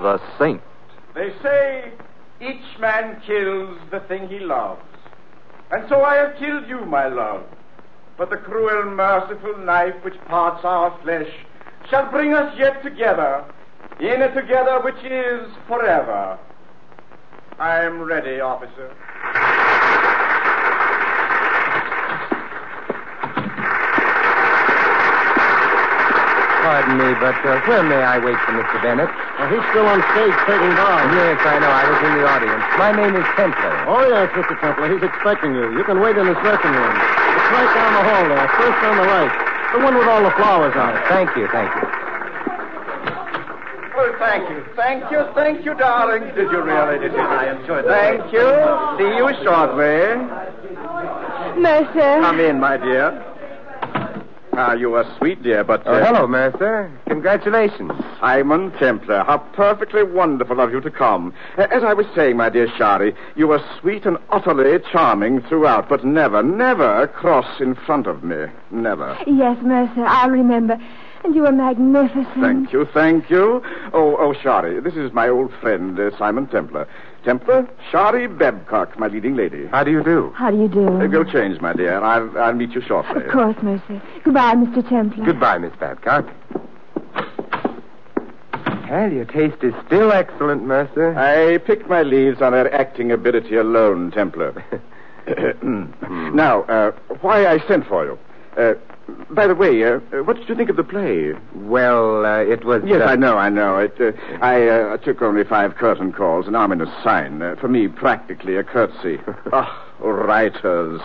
the Saint. They say each man kills the thing he loves. And so I have killed you, my love. But the cruel, merciful knife which parts our flesh shall bring us yet together, in a together which is forever. I am ready, officer. Pardon me, but uh, where may I wait for Mr. Bennett? Well, he's still on stage taking down. Yes, I know. I was in the audience. My name is Templar. Oh, yes, Mr. Templar. He's expecting you. You can wait in his dressing room. It's right down the hall there, first on the right. The one with all the flowers on it. Thank you, thank you. Well, thank you. Thank you, thank you, darling. Did you really? Did you? I enjoyed it. Thank you. See you shortly. Mercer. Come in, my dear. Ah, you are sweet, dear, but. Oh, uh, hello, Mercer. Congratulations. Simon Templar, how perfectly wonderful of you to come. Uh, As I was saying, my dear Shari, you were sweet and utterly charming throughout, but never, never cross in front of me. Never. Yes, Mercer, I'll remember. And you were magnificent. Thank you, thank you. Oh, oh, Shari, this is my old friend, uh, Simon Templar. Templar, Shari Babcock, my leading lady. How do you do? How do you do? Uh, go change, my dear. I'll, I'll meet you shortly. Of course, Mercer. Goodbye, Mr. Templar. Goodbye, Miss Babcock. Well, your taste is still excellent, Mercer. I picked my leaves on her acting ability alone, Templar. now, uh, why I sent for you. Uh, by the way, uh, what did you think of the play? Well, uh, it was. Yes, uh, I know, I know. It, uh, I uh, took only five curtain calls, an ominous sign. Uh, for me, practically a curtsy. Ah, writers.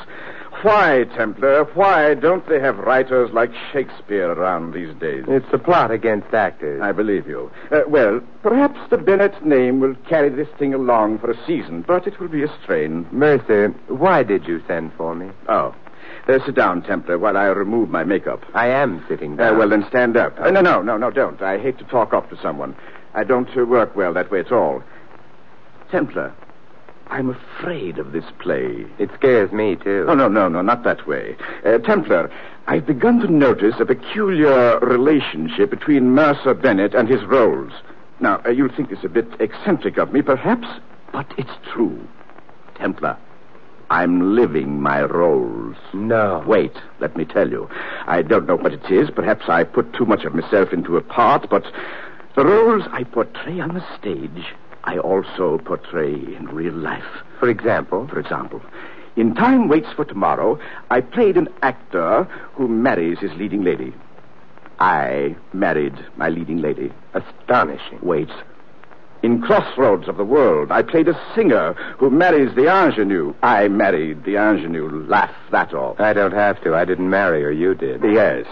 Why, Templar, why don't they have writers like Shakespeare around these days? It's a plot against actors. I believe you. Uh, well, perhaps the Bennett name will carry this thing along for a season, but it will be a strain. Mercer, why did you send for me? Oh. Uh, sit down, Templar, while I remove my makeup. I am sitting Uh, down. well, then stand up. Uh, no, no, no, no, don't. I hate to talk off to someone. I don't uh, work well that way at all. Templar, I'm afraid of this play. It scares me, too. Oh, no, no, no, not that way. Uh, Templar, I've begun to notice a peculiar relationship between Mercer Bennett and his roles. Now, uh, you'll think this a bit eccentric of me, perhaps, but it's true. Templar, I'm living my roles. No. Wait, let me tell you. I don't know what it is. Perhaps I put too much of myself into a part, but the roles I portray on the stage, I also portray in real life. For example? For example, in Time Waits for Tomorrow, I played an actor who marries his leading lady. I married my leading lady. Astonishing. Wait. In Crossroads of the World, I played a singer who marries the ingenue. I married the ingenue. Laugh that off. I don't have to. I didn't marry her. You did. Yes.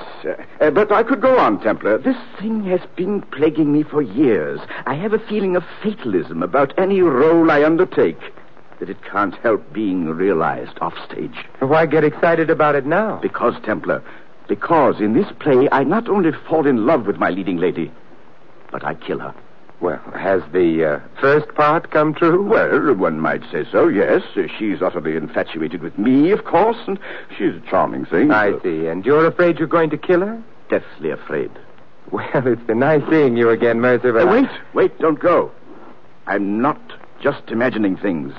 Uh, but I could go on, Templar. This thing has been plaguing me for years. I have a feeling of fatalism about any role I undertake. That it can't help being realized offstage. Why get excited about it now? Because, Templar, because in this play I not only fall in love with my leading lady, but I kill her. Well, has the uh, first part come true? Well, one might say so, yes. She's utterly infatuated with me, of course, and she's a charming thing. I see. And you're afraid you're going to kill her? Deathly afraid. Well, it's been nice seeing you again, Mercer, but Uh, wait, wait, don't go. I'm not just imagining things.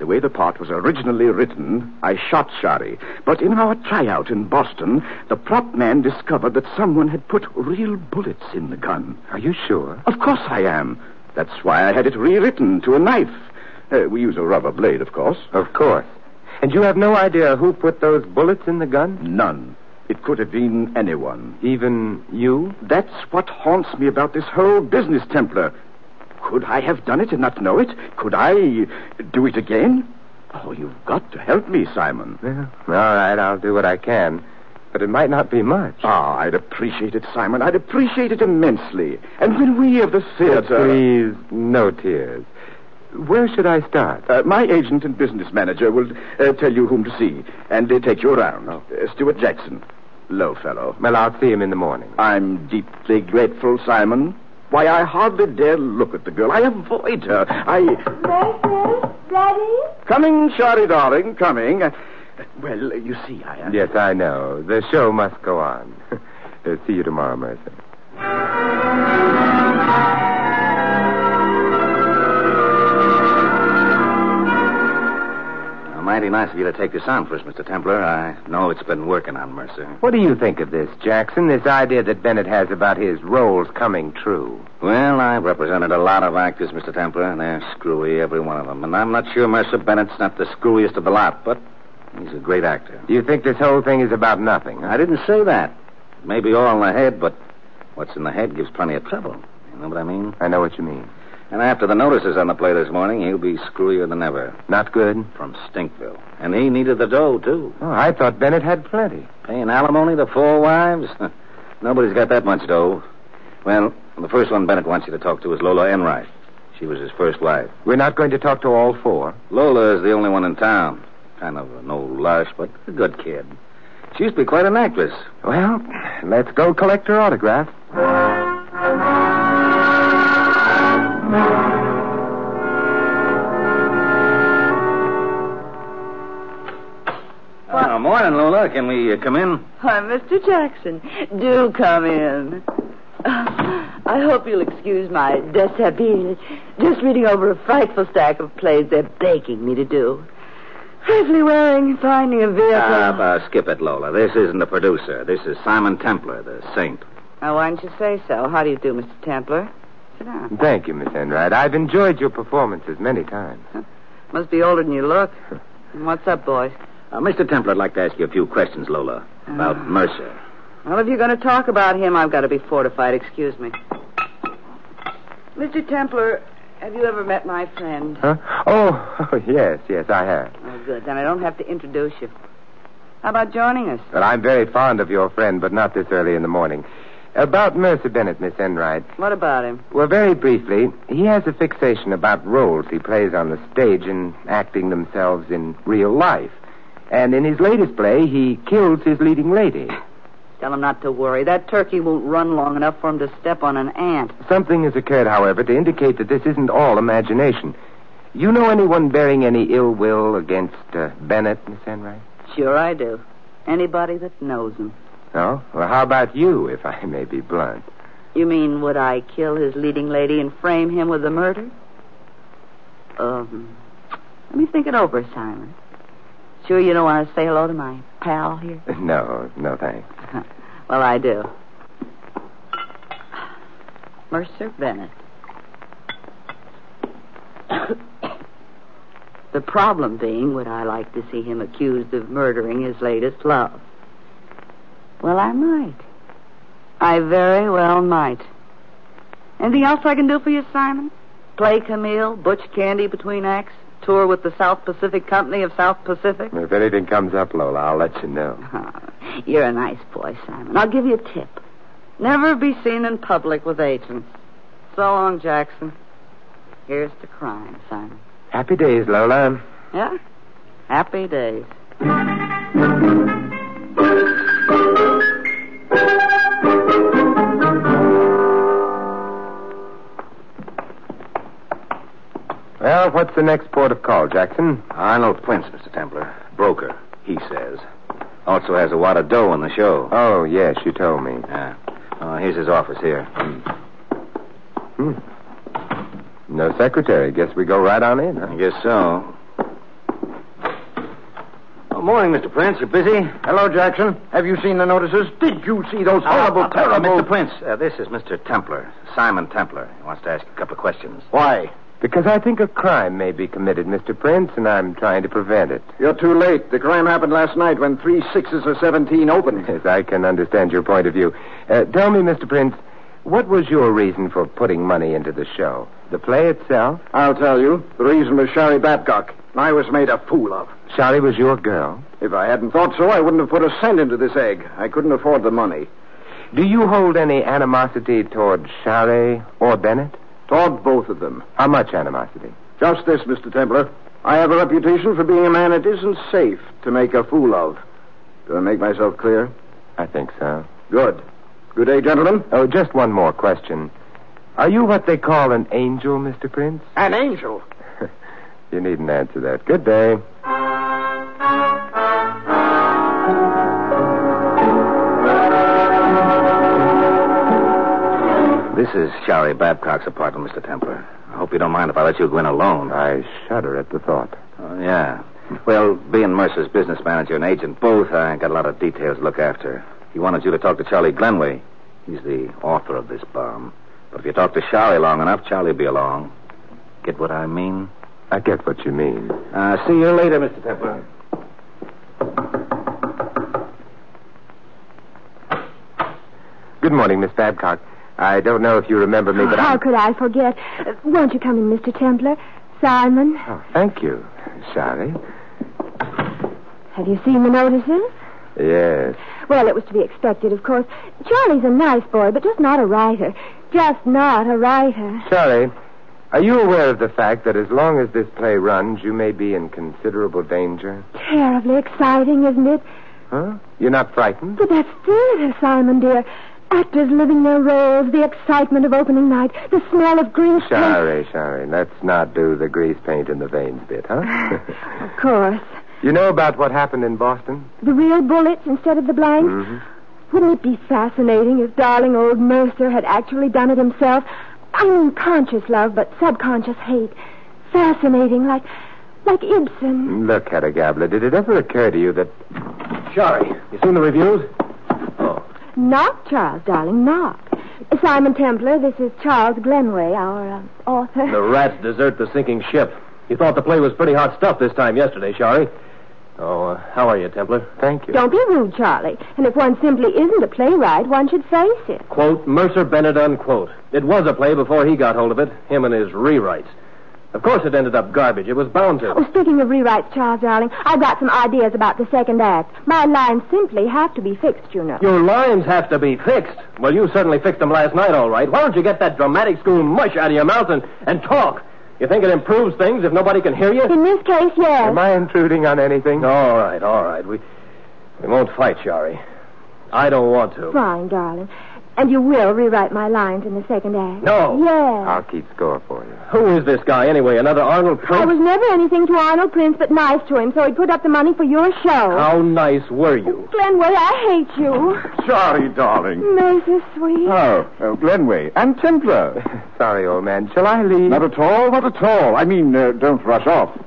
The way the part was originally written, I shot Shari. But in our tryout in Boston, the prop man discovered that someone had put real bullets in the gun. Are you sure? Of course I am. That's why I had it rewritten to a knife. Uh, we use a rubber blade, of course. Of course. And you have no idea who put those bullets in the gun? None. It could have been anyone. Even you? That's what haunts me about this whole business, Templar. Could I have done it and not know it? Could I do it again? Oh, you've got to help me, Simon. Well, all right, I'll do what I can. But it might not be much. Ah, I'd appreciate it, Simon. I'd appreciate it immensely. And when we of the theater. Please, no tears. Where should I start? Uh, my agent and business manager will uh, tell you whom to see and uh, take you around. Uh, Stuart Jackson. Low fellow. Well, I'll see him in the morning. I'm deeply grateful, Simon. Why, I hardly dare look at the girl. I avoid her. I. Mercer? Daddy? Coming, Shari, darling, coming. Uh, well, you see, I am. Yes, I know. The show must go on. Uh, see you tomorrow, Mercer. Mighty nice of you to take this on for us, Mr. Templar. I know it's been working on Mercer. What do you think of this, Jackson? This idea that Bennett has about his roles coming true. Well, I've represented a lot of actors, Mr. Templar, and they're screwy, every one of them. And I'm not sure Mercer Bennett's not the screwiest of the lot, but he's a great actor. Do you think this whole thing is about nothing? I didn't say that. Maybe all in the head, but what's in the head gives plenty of trouble. You know what I mean? I know what you mean. And after the notices on the play this morning, he'll be screwier than ever. Not good? From Stinkville. And he needed the dough, too. Oh, I thought Bennett had plenty. Paying alimony to four wives? Nobody's got that much dough. Well, the first one Bennett wants you to talk to is Lola Enright. She was his first wife. We're not going to talk to all four. Lola is the only one in town. Kind of an old lush, but a good kid. She used to be quite an actress. Well, let's go collect her autograph. Morning, Lola. Can we uh, come in? Why, Mr. Jackson, do come in. I hope you'll excuse my deshabille. Just reading over a frightful stack of plays they're begging me to do. Safely wearing, finding a vehicle. Uh, uh, skip it, Lola. This isn't the producer. This is Simon Templar, the saint. Now, why didn't you say so? How do you do, Mr. Templar? Sit down. Thank you, Miss Enright. I've enjoyed your performances many times. Must be older than you look. What's up, boys? Uh, Mr. Templar, I'd like to ask you a few questions, Lola, about Ah. Mercer. Well, if you're going to talk about him, I've got to be fortified. Excuse me. Mr. Templar, have you ever met my friend? Huh? Oh, oh, yes, yes, I have. Oh, good. Then I don't have to introduce you. How about joining us? Well, I'm very fond of your friend, but not this early in the morning. About Mercer Bennett, Miss Enright. What about him? Well, very briefly, he has a fixation about roles he plays on the stage and acting themselves in real life. And in his latest play, he kills his leading lady. Tell him not to worry. That turkey won't run long enough for him to step on an ant. Something has occurred, however, to indicate that this isn't all imagination. You know anyone bearing any ill will against uh, Bennett, Miss Enright? Sure I do. Anybody that knows him. No? Well, how about you, if I may be blunt? You mean, would I kill his leading lady and frame him with the murder? Um, let me think it over, Simon. Sure you don't want to say hello to my pal here? No, no thanks. well, I do. Mercer Bennett. the problem being, would I like to see him accused of murdering his latest love? Well, I might. I very well might. Anything else I can do for you, Simon? Play Camille, Butch Candy between acts, tour with the South Pacific Company of South Pacific? If anything comes up, Lola, I'll let you know. Oh, you're a nice boy, Simon. I'll give you a tip. Never be seen in public with agents. So long, Jackson. Here's to crime, Simon. Happy days, Lola. Yeah? Happy days. Well, what's the next port of call, Jackson? Arnold Prince, Mr. Templar. Broker, he says. Also has a wad of dough on the show. Oh, yes, you told me. Yeah. Oh, here's his office here. Hmm. No secretary. Guess we go right on in, huh? I guess so. Oh, morning, Mr. Prince. You busy? Hello, Jackson. Have you seen the notices? Did you see those horrible, Uh, uh, terrible... Mr. Prince, uh, this is Mr. Templar, Simon Templar. He wants to ask you a couple of questions. Why? Because I think a crime may be committed, Mr. Prince, and I'm trying to prevent it. You're too late. The crime happened last night when three sixes of 17 opened. Yes, I can understand your point of view. Uh, tell me, Mr. Prince, what was your reason for putting money into the show? The play itself? I'll tell you. The reason was Shari Babcock. I was made a fool of. Shari was your girl? If I hadn't thought so, I wouldn't have put a cent into this egg. I couldn't afford the money. Do you hold any animosity toward Shari or Bennett? Toward both of them. How much animosity? Just this, Mr. Templar. I have a reputation for being a man it isn't safe to make a fool of. Do I make myself clear? I think so. Good. Good day, gentlemen. Oh, just one more question. Are you what they call an angel, Mr. Prince? An angel. You needn't answer that. Good day. This is Shari Babcock's apartment, Mr. Templar. I hope you don't mind if I let you go in alone. I shudder at the thought. Oh, yeah. Well, being Mercer's business manager and agent both, I got a lot of details to look after. He wanted you to talk to Charlie Glenway. He's the author of this bomb. But if you talk to Charlie long enough, Charlie'll be along. Get what I mean? I get what you mean. Uh, see you later, Mr. Templar. Good morning, Miss Babcock. I don't know if you remember me, but How I'm... could I forget? Uh, won't you come in, Mr. Templar? Simon, Oh, thank you, Shari. have you seen the notices? Yes. Well, it was to be expected, of course. Charlie's a nice boy, but just not a writer. Just not a writer. Shari, are you aware of the fact that as long as this play runs, you may be in considerable danger? Terribly exciting, isn't it? Huh? You're not frightened? But that's theater, Simon, dear. Actors living their roles, the excitement of opening night, the smell of grease paint. Shari, Shari, let's not do the grease paint in the veins bit, huh? Of course. you know about what happened in Boston? The real bullets instead of the blanks? Mm-hmm. Wouldn't it be fascinating if darling old Mercer had actually done it himself? I mean conscious love, but subconscious hate. Fascinating, like like Ibsen. Look, Hedda Gabler, did it ever occur to you that... Shari, you seen the reviews? Oh. Knock, Charles, darling, knock. Simon Templar, this is Charles Glenway, our uh, author. The rats desert the sinking ship. You thought the play was pretty hot stuff this time yesterday, Shari. Oh, uh, how are you, Templar? Thank you. Don't be rude, Charlie. And if one simply isn't a playwright, one should face it. Quote, Mercer Bennett, unquote. It was a play before he got hold of it, him and his rewrites. Of course it ended up garbage. It was bound to. Oh, speaking of rewrites, Charles, darling, I've got some ideas about the second act. My lines simply have to be fixed, you know. Your lines have to be fixed. Well, you certainly fixed them last night, all right. Why don't you get that dramatic school mush out of your mouth and, and talk? You think it improves things if nobody can hear you? In this case, yes. Am I intruding on anything? All right, all right. We we won't fight, Shari. I don't want to. Fine, darling. And you will rewrite my lines in the second act? No. Yes. I'll keep score for you. Who is this guy anyway? Another Arnold Prince? I was never anything to Arnold Prince but nice to him, so he put up the money for your show. How nice were you? Glenway, I hate you. Sorry, darling. Mercy sweet. Oh, oh, Glenway. And Templar. Sorry, old man. Shall I leave? Not at all, not at all. I mean, uh, don't rush off.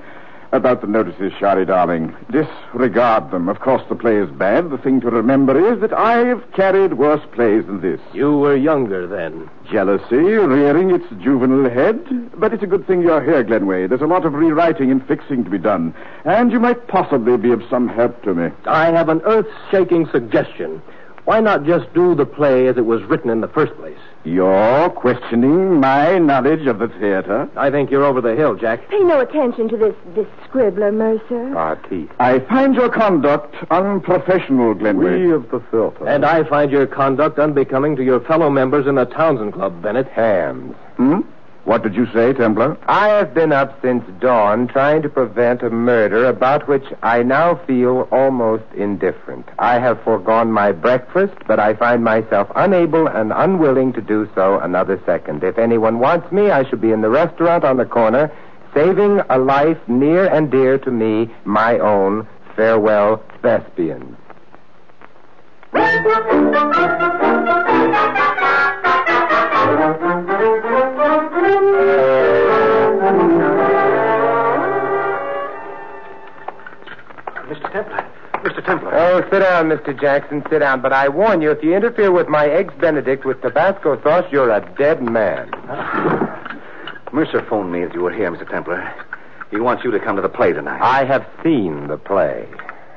About the notices, Shari, darling. Disregard them. Of course, the play is bad. The thing to remember is that I've carried worse plays than this. You were younger then. Jealousy rearing its juvenile head. But it's a good thing you're here, Glenway. There's a lot of rewriting and fixing to be done. And you might possibly be of some help to me. I have an earth shaking suggestion. Why not just do the play as it was written in the first place? You're questioning my knowledge of the theater? I think you're over the hill, Jack. Pay no attention to this this scribbler, Mercer. Our teeth. I find your conduct unprofessional, Glenway. We of the filter. And I find your conduct unbecoming to your fellow members in the Townsend Club, Bennett. Hands. Hmm? What did you say, Templar? I have been up since dawn trying to prevent a murder about which I now feel almost indifferent. I have foregone my breakfast, but I find myself unable and unwilling to do so another second. If anyone wants me, I shall be in the restaurant on the corner, saving a life near and dear to me, my own. Farewell, Thespians. Mr. Templar. Oh, sit down, Mr. Jackson, sit down. But I warn you, if you interfere with my eggs Benedict with Tabasco sauce, you're a dead man. Mercer phoned me as you were here, Mr. Templar. He wants you to come to the play tonight. I have seen the play,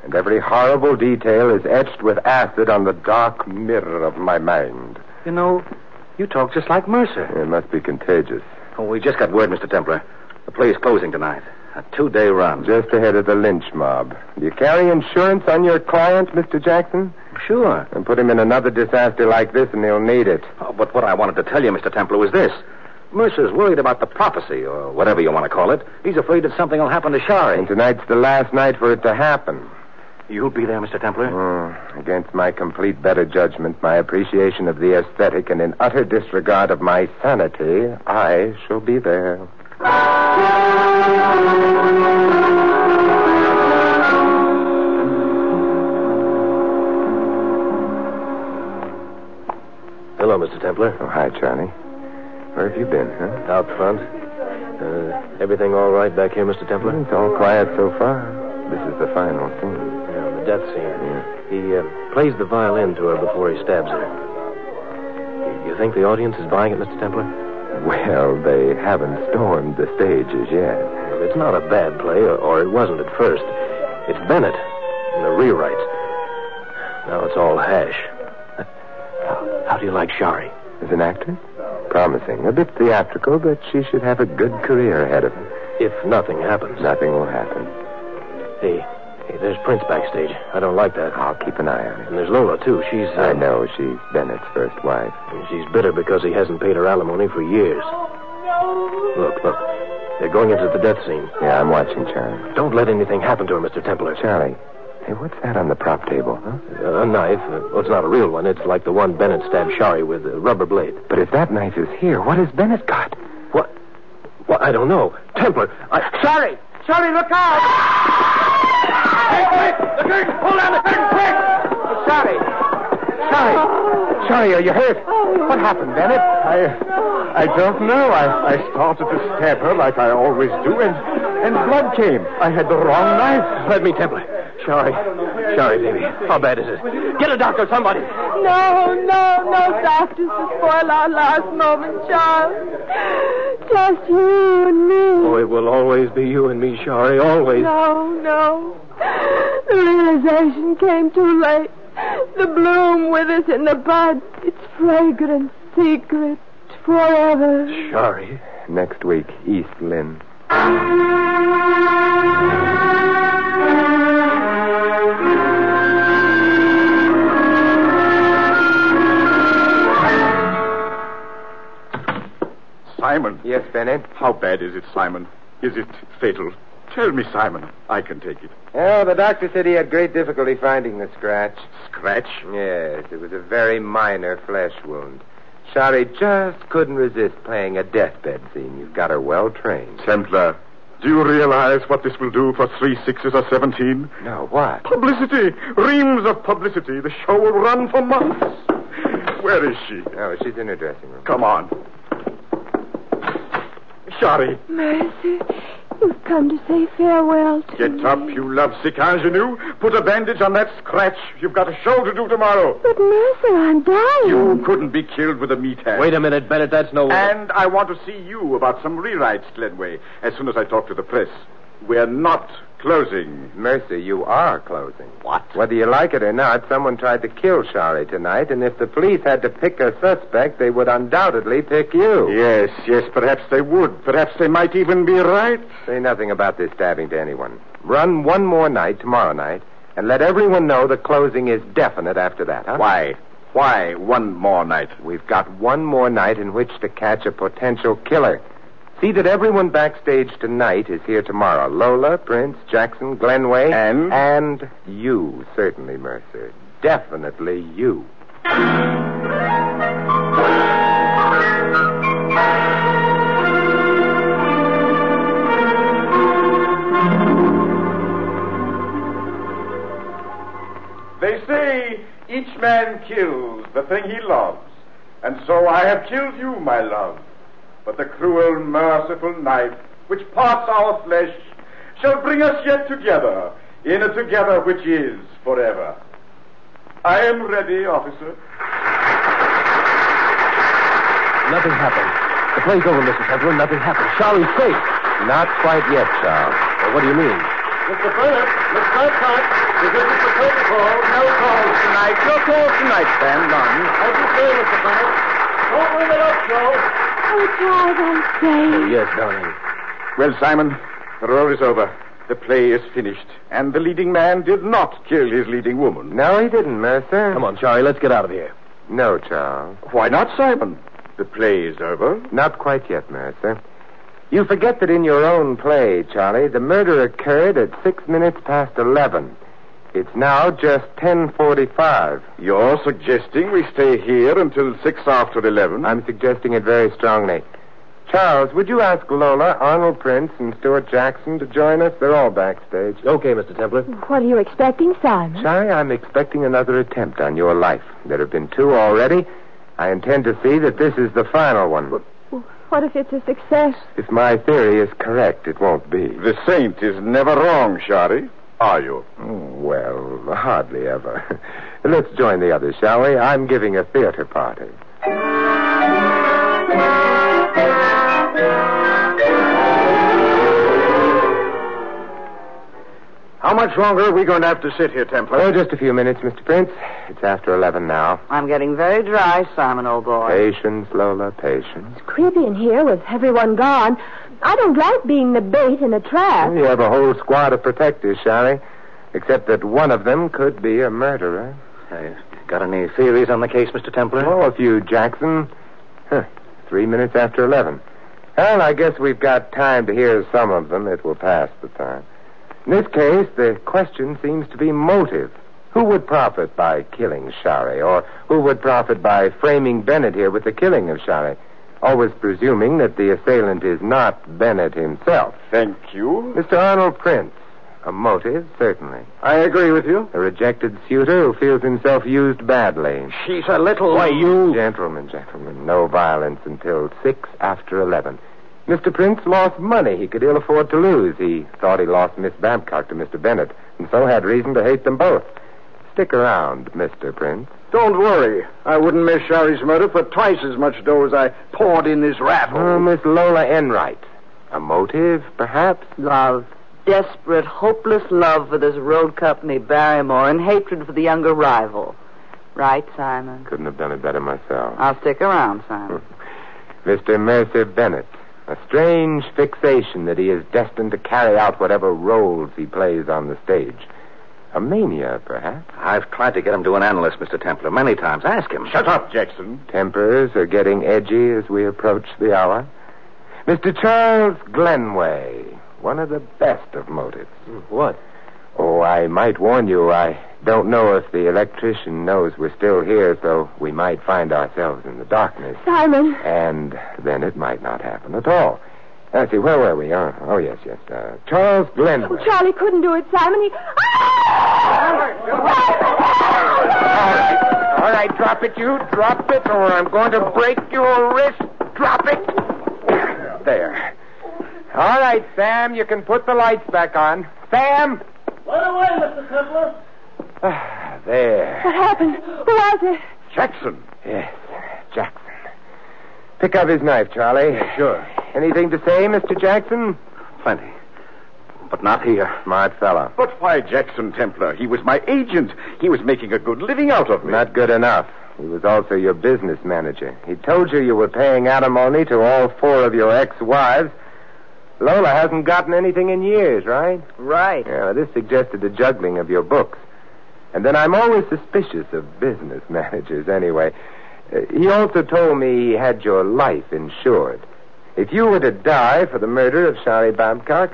and every horrible detail is etched with acid on the dark mirror of my mind. You know, you talk just like Mercer. It must be contagious. Oh, we just got word, Mr. Templar. The play is closing tonight. A two-day run. Just ahead of the lynch mob. Do you carry insurance on your client, Mr. Jackson? Sure. And put him in another disaster like this, and he'll need it. Oh, but what I wanted to tell you, Mr. Templar, was this. Mercer's worried about the prophecy, or whatever you want to call it. He's afraid that something will happen to Shari. And tonight's the last night for it to happen. You'll be there, Mr. Templar? Oh, hmm. against my complete better judgment, my appreciation of the aesthetic, and in utter disregard of my sanity, I shall be there. Hello, Mr. Templar. Oh, hi, Charlie. Where have you been, huh? Out front. Uh, everything all right back here, Mr. Templar? It's all quiet so far. This is the final scene. Yeah, the death scene. Yeah. He uh, plays the violin to her before he stabs her. You- think the audience is buying it, Mr. Templar? Well, they haven't stormed the stage as yet. Well, It's not a bad play, or, or it wasn't at first. It's Bennett and the rewrites. Now it's all hash. How, do you like Shari? As an actor? Promising. A bit theatrical, but she should have a good career ahead of her. If nothing happens. Nothing will happen. Hey, hey, there's Prince backstage. I don't like that. I'll keep an eye on it. And there's Lola, too. She's. Uh, I know she's Bennett's first wife. and She's bitter because he hasn't paid her alimony for years. Look, look. They're going into the death scene. Yeah, I'm watching Charlie. Don't let anything happen to her, Mr. Templar. Charlie, hey, what's that on the prop table, huh? Uh, a knife. Uh, well, it's not a real one. It's like the one Bennett stabbed Shari with a rubber blade. But if that knife is here, what has Bennett got? What? What? I don't know. Templar. I... Shari! Charlie, look out! The curtain! Pull down the curtain, quick! Charlie! Charlie! Charlie, are you hurt? What happened, Bennett? I, I don't know. I, I started to stab her like I always do, and, and blood came. I had the wrong knife. Let me, Templar. Shari. Shari, baby. How bad is it? Get a doctor, somebody. No, no, no doctors to spoil our last moment, Charles. Just you and me. Oh, it will always be you and me, Shari. Always. No, no. The realization came too late. The bloom withers in the bud. Its fragrance secret forever. Sorry. Next week, East Lynne. Simon. Yes, Bennett? How bad is it, Simon? Is it fatal? Tell me, Simon. I can take it. Oh, the doctor said he had great difficulty finding the scratch. Scratch? Yes, it was a very minor flesh wound. Shari just couldn't resist playing a deathbed scene. You've got her well trained. Templar, do you realize what this will do for three sixes or seventeen? No, what? Publicity! Reams of publicity. The show will run for months. Where is she? Oh, she's in her dressing room. Come on. Shari. Mercy, you've come to say farewell to Get me. up, you lovesick ingenue. Put a bandage on that scratch. You've got a show to do tomorrow. But, Mercer, I'm dying. You couldn't be killed with a meat hand. Wait a minute, Bennett. That's no way. And I want to see you about some rewrites, Glenway, as soon as I talk to the press. We're not closing. Mercy, you are closing. What? Whether you like it or not, someone tried to kill Shari tonight, and if the police had to pick a suspect, they would undoubtedly pick you. Yes, yes, perhaps they would. Perhaps they might even be right. Say nothing about this stabbing to anyone. Run one more night tomorrow night, and let everyone know the closing is definite after that, huh? Why? Why one more night? We've got one more night in which to catch a potential killer. See that everyone backstage tonight is here tomorrow. Lola, Prince, Jackson, Glenway. And? And you, certainly, Mercer. Definitely you. They say each man kills the thing he loves. And so I have killed you, my love. But the cruel, merciful knife which parts our flesh shall bring us yet together in a together which is forever. I am ready, officer. Nothing happened. The play's over, Mr. Temple. Nothing happened. Charlie's safe. Not quite yet, Charles. Well, what do you mean? Mr. Bennett, Miss Babcock, this is Mr. Protocol. No calls tonight. No calls tonight, Sam. None. As you say, Mr. Bennett. Don't bring it up, Joe. Oh, Charles, I'm safe. Oh, yes, darling. Well, Simon, the role is over. The play is finished. And the leading man did not kill his leading woman. No, he didn't, Mercer. Come on, Charlie. Let's get out of here. No, Charles. Why not, Simon? The play is over. Not quite yet, Mercer. You forget that in your own play, Charlie, the murder occurred at six minutes past eleven. It's now just ten forty-five. You're suggesting we stay here until six after eleven? I'm suggesting it very strongly. Charles, would you ask Lola, Arnold Prince, and Stuart Jackson to join us? They're all backstage. Okay, Mr. Templar. What are you expecting, Simon? Charlie, I'm expecting another attempt on your life. There have been two already. I intend to see that this is the final one. But What if it's a success? If my theory is correct, it won't be. The saint is never wrong, Shari. Are you? Well, hardly ever. Let's join the others, shall we? I'm giving a theater party. How much longer are we going to have to sit here, Templar? Oh, just a few minutes, Mr. Prince. It's after 11 now. I'm getting very dry, Simon, old boy. Patience, Lola, patience. It's creepy in here with everyone gone. I don't like being the bait in a trap. You have a whole squad of protectors, Shari. Except that one of them could be a murderer. Hey, got any theories on the case, Mr. Templar? Oh, a few, Jackson. Huh. Three minutes after 11. Well, I guess we've got time to hear some of them. It will pass the time. In this case, the question seems to be motive. Who would profit by killing Shari? Or who would profit by framing Bennett here with the killing of Shari? Always presuming that the assailant is not Bennett himself. Thank you. Mr. Arnold Prince. A motive, certainly. I agree with you. A rejected suitor who feels himself used badly. She's a little. Why, you. Gentlemen, gentlemen, no violence until six after eleven. Mr. Prince lost money he could ill afford to lose. He thought he lost Miss Babcock to Mr. Bennett, and so had reason to hate them both. Stick around, Mr. Prince. Don't worry. I wouldn't miss Shari's murder for twice as much dough as I poured in this raffle. Oh, Miss Lola Enright. A motive, perhaps? Love. Desperate, hopeless love for this road company, Barrymore, and hatred for the younger rival. Right, Simon? Couldn't have done it better myself. I'll stick around, Simon. Mr. Mercer Bennett. A strange fixation that he is destined to carry out whatever roles he plays on the stage. A mania, perhaps. I've tried to get him to an analyst, Mr. Templar, many times. Ask him. Shut up, Jackson. Tempers are getting edgy as we approach the hour. Mr. Charles Glenway, one of the best of motives. What? Oh, I might warn you, I don't know if the electrician knows we're still here, so we might find ourselves in the darkness. Simon. And then it might not happen at all. Let's see, where were we? Oh, oh yes, yes. Uh, Charles Glenway. Oh, Charlie couldn't do it, Simon. He... All right. All right, drop it, you. Drop it, or I'm going to break your wrist. Drop it. There. All right, Sam, you can put the lights back on. Sam! Right away, Mr. Templar. Ah, there. What happened? Who was it? Jackson. Yes, Jackson. Pick up his knife, Charlie. Sure. Anything to say, Mr. Jackson? Plenty. But not here. Smart fella. But why Jackson Templar? He was my agent. He was making a good living out of me. Not good enough. He was also your business manager. He told you you were paying alimony to all four of your ex-wives. Lola hasn't gotten anything in years, right? Right. Yeah, this suggested the juggling of your books. And then I'm always suspicious of business managers anyway. Uh, he also told me he had your life insured. If you were to die for the murder of Shari Babcock,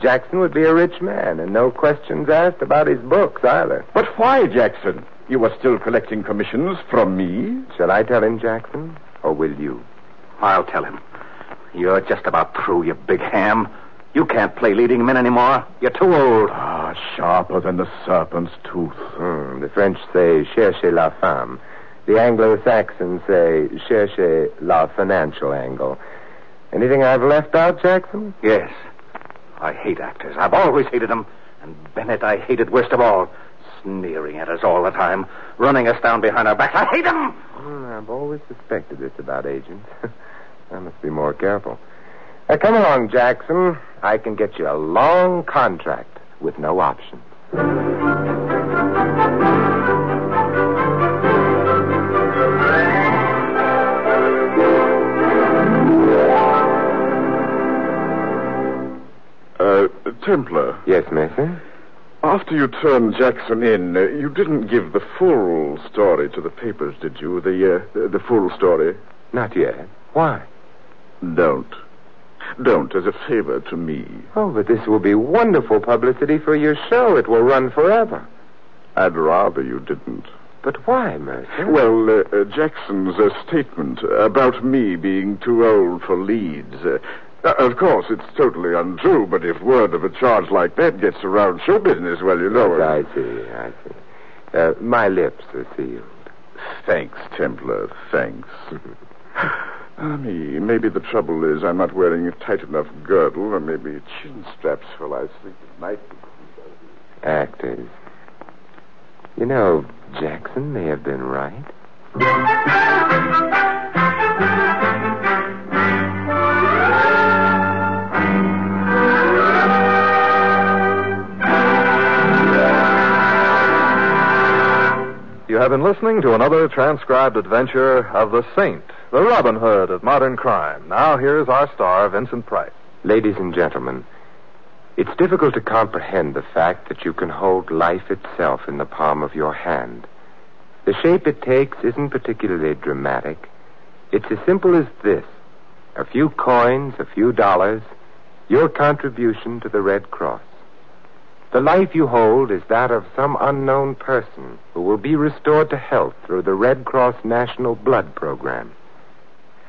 Jackson would be a rich man and no questions asked about his books either. But why, Jackson? You were still collecting commissions from me? Shall I tell him, Jackson? Or will you? I'll tell him. You're just about through, you big ham. You can't play leading men anymore. You're too old. Ah, sharper than the serpent's tooth. Hmm, the French say cherchez la femme. The Anglo-Saxons say cherchez la financial angle. Anything I've left out, Jackson? Yes. I hate actors. I've always hated them. And Bennett I hated worst of all. Sneering at us all the time. Running us down behind our backs. I hate them! I've always suspected this about agents. I must be more careful. Now, come along, Jackson. I can get you a long contract with no options. Templar, Yes, Mercer? after you turned Jackson in, uh, you didn't give the full story to the papers, did you? The, uh, the, the full story? Not yet. Why? Don't. Don't, as a favor to me. Oh, but this will be wonderful publicity for your show. It will run forever. I'd rather you didn't. But why, Mercer? Well, uh, uh, Jackson's uh, statement about me being too old for leads. Uh, of course, it's totally untrue, but if word of a charge like that gets around show business, well, you know. It. I see, I see. Uh, my lips are sealed. Thanks, Templar, thanks. Ah, me, maybe the trouble is I'm not wearing a tight enough girdle, or maybe chin straps while I sleep at night. Actors. You know, Jackson may have been right. You have been listening to another transcribed adventure of the Saint, the Robin Hood of modern crime. Now here's our star, Vincent Price. Ladies and gentlemen, it's difficult to comprehend the fact that you can hold life itself in the palm of your hand. The shape it takes isn't particularly dramatic. It's as simple as this a few coins, a few dollars, your contribution to the Red Cross. The life you hold is that of some unknown person who will be restored to health through the Red Cross National Blood Program.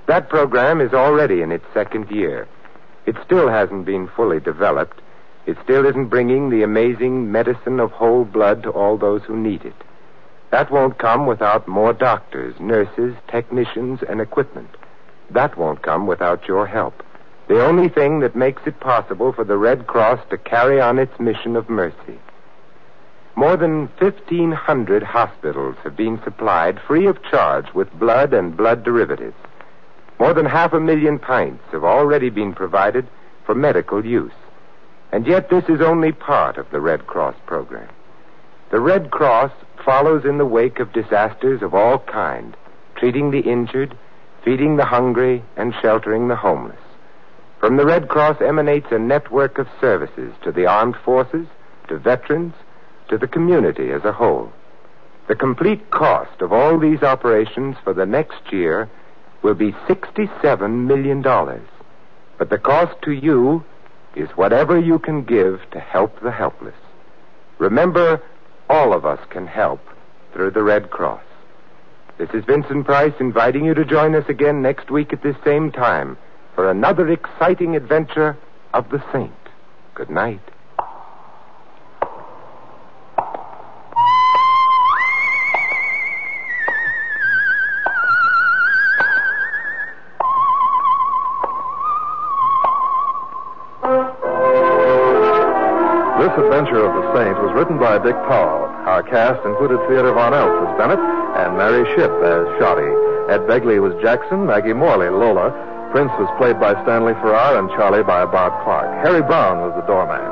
That program is already in its second year. It still hasn't been fully developed. It still isn't bringing the amazing medicine of whole blood to all those who need it. That won't come without more doctors, nurses, technicians, and equipment. That won't come without your help. The only thing that makes it possible for the Red Cross to carry on its mission of mercy. More than 1,500 hospitals have been supplied free of charge with blood and blood derivatives. More than half a million pints have already been provided for medical use. And yet this is only part of the Red Cross program. The Red Cross follows in the wake of disasters of all kind, treating the injured, feeding the hungry, and sheltering the homeless. From the Red Cross emanates a network of services to the armed forces, to veterans, to the community as a whole. The complete cost of all these operations for the next year will be $67 million. But the cost to you is whatever you can give to help the helpless. Remember, all of us can help through the Red Cross. This is Vincent Price inviting you to join us again next week at this same time for another exciting adventure of the Saint. Good night. This Adventure of the Saint was written by Dick Powell. Our cast included Theodore Von Eltz as Bennett and Mary Shipp as Shari. Ed Begley was Jackson, Maggie Morley, Lola. Prince was played by Stanley Farrar and Charlie by Bob Clark. Harry Brown was the doorman.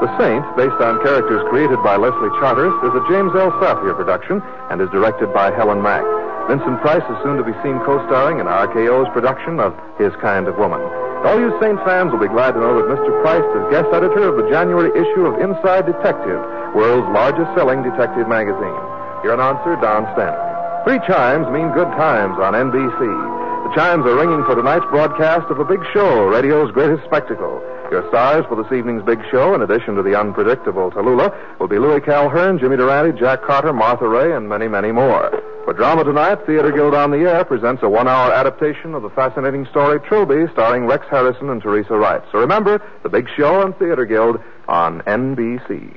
The Saint, based on characters created by Leslie Charteris, is a James L. Saphier production and is directed by Helen Mack. Vincent Price is soon to be seen co-starring in RKO's production of His Kind of Woman. All you Saint fans will be glad to know that Mr. Price is guest editor of the January issue of Inside Detective, world's largest selling detective magazine. Your announcer, Don Stanley. Three chimes mean good times on NBC. The chimes are ringing for tonight's broadcast of a big show, radio's greatest spectacle. Your stars for this evening's big show, in addition to the unpredictable Tallulah, will be Louis Calhern, Jimmy Durante, Jack Carter, Martha Raye, and many, many more. For drama tonight, Theater Guild on the Air presents a one-hour adaptation of the fascinating story Trilby, starring Rex Harrison and Teresa Wright. So remember, the big show on Theater Guild on NBC.